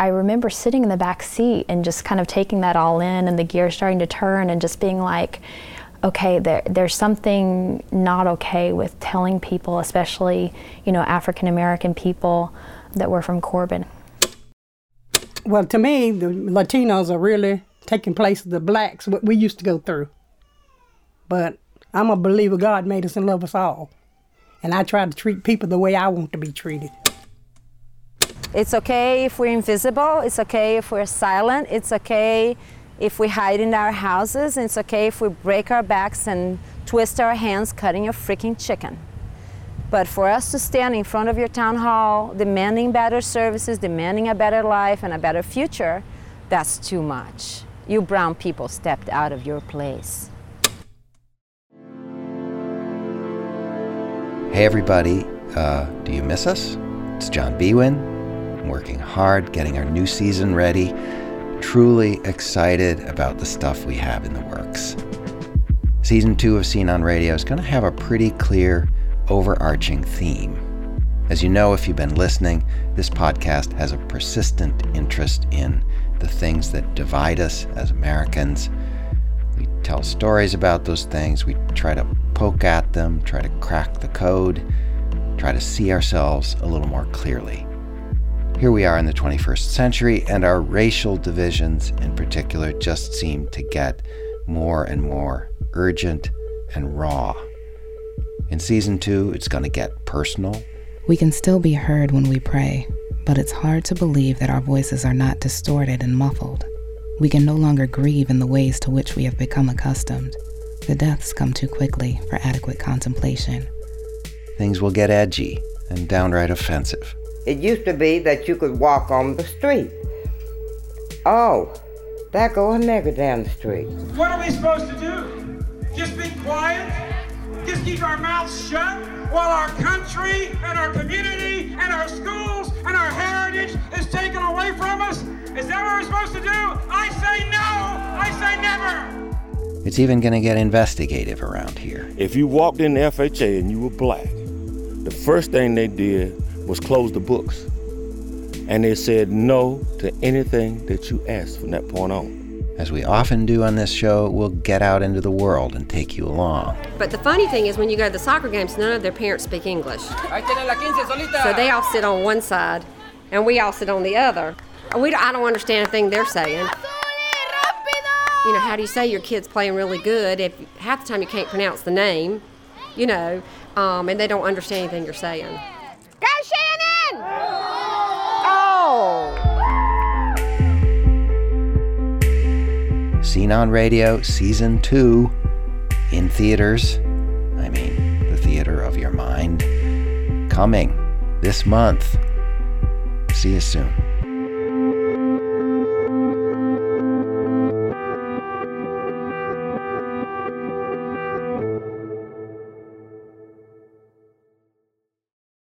I remember sitting in the back seat and just kind of taking that all in and the gear starting to turn and just being like, okay, there, there's something not okay with telling people, especially, you know, African American people that we're from Corbin. Well, to me, the Latinos are really taking place of the blacks, what we used to go through. But I'm a believer God made us and love us all. And I try to treat people the way I want to be treated. It's okay if we're invisible. It's okay if we're silent. It's okay if we hide in our houses. It's okay if we break our backs and twist our hands cutting a freaking chicken. But for us to stand in front of your town hall demanding better services, demanding a better life and a better future, that's too much. You brown people stepped out of your place. Hey, everybody. Uh, do you miss us? It's John Biewen working hard, getting our new season ready. Truly excited about the stuff we have in the works. Season two of Scene on Radio is going to have a pretty clear, overarching theme. As you know, if you've been listening, this podcast has a persistent interest in the things that divide us as Americans. We tell stories about those things, we try to poke at them, try to crack the code, try to see ourselves a little more clearly. Here we are in the 21st century, and our racial divisions in particular just seem to get more and more urgent and raw. In season two, it's going to get personal. We can still be heard when we pray, but it's hard to believe that our voices are not distorted and muffled. We can no longer grieve in the ways to which we have become accustomed. The deaths come too quickly for adequate contemplation. Things will get edgy and downright offensive. It used to be that you could walk on the street. Oh, there go a nigger down the street. What are we supposed to do? Just be quiet? Just keep our mouths shut while our country and our community and our schools and our heritage is taken away from us? Is that what we're supposed to do? I say no! I say never! It's even going to get investigative around here. If you walked in the FHA and you were black, the first thing they did was close the books. And they said no to anything that you asked from that point on. As we often do on this show, we'll get out into the world and take you along. But the funny thing is, when you go to the soccer games, none of their parents speak English. So they all sit on one side, and we all sit on the other. We, I don't understand a thing they're saying. You know, how do you say your kid's playing really good if half the time you can't pronounce the name, you know, um, and they don't understand anything you're saying? Scene on Radio, Season 2, in theaters. I mean, the theater of your mind. Coming this month. See you soon.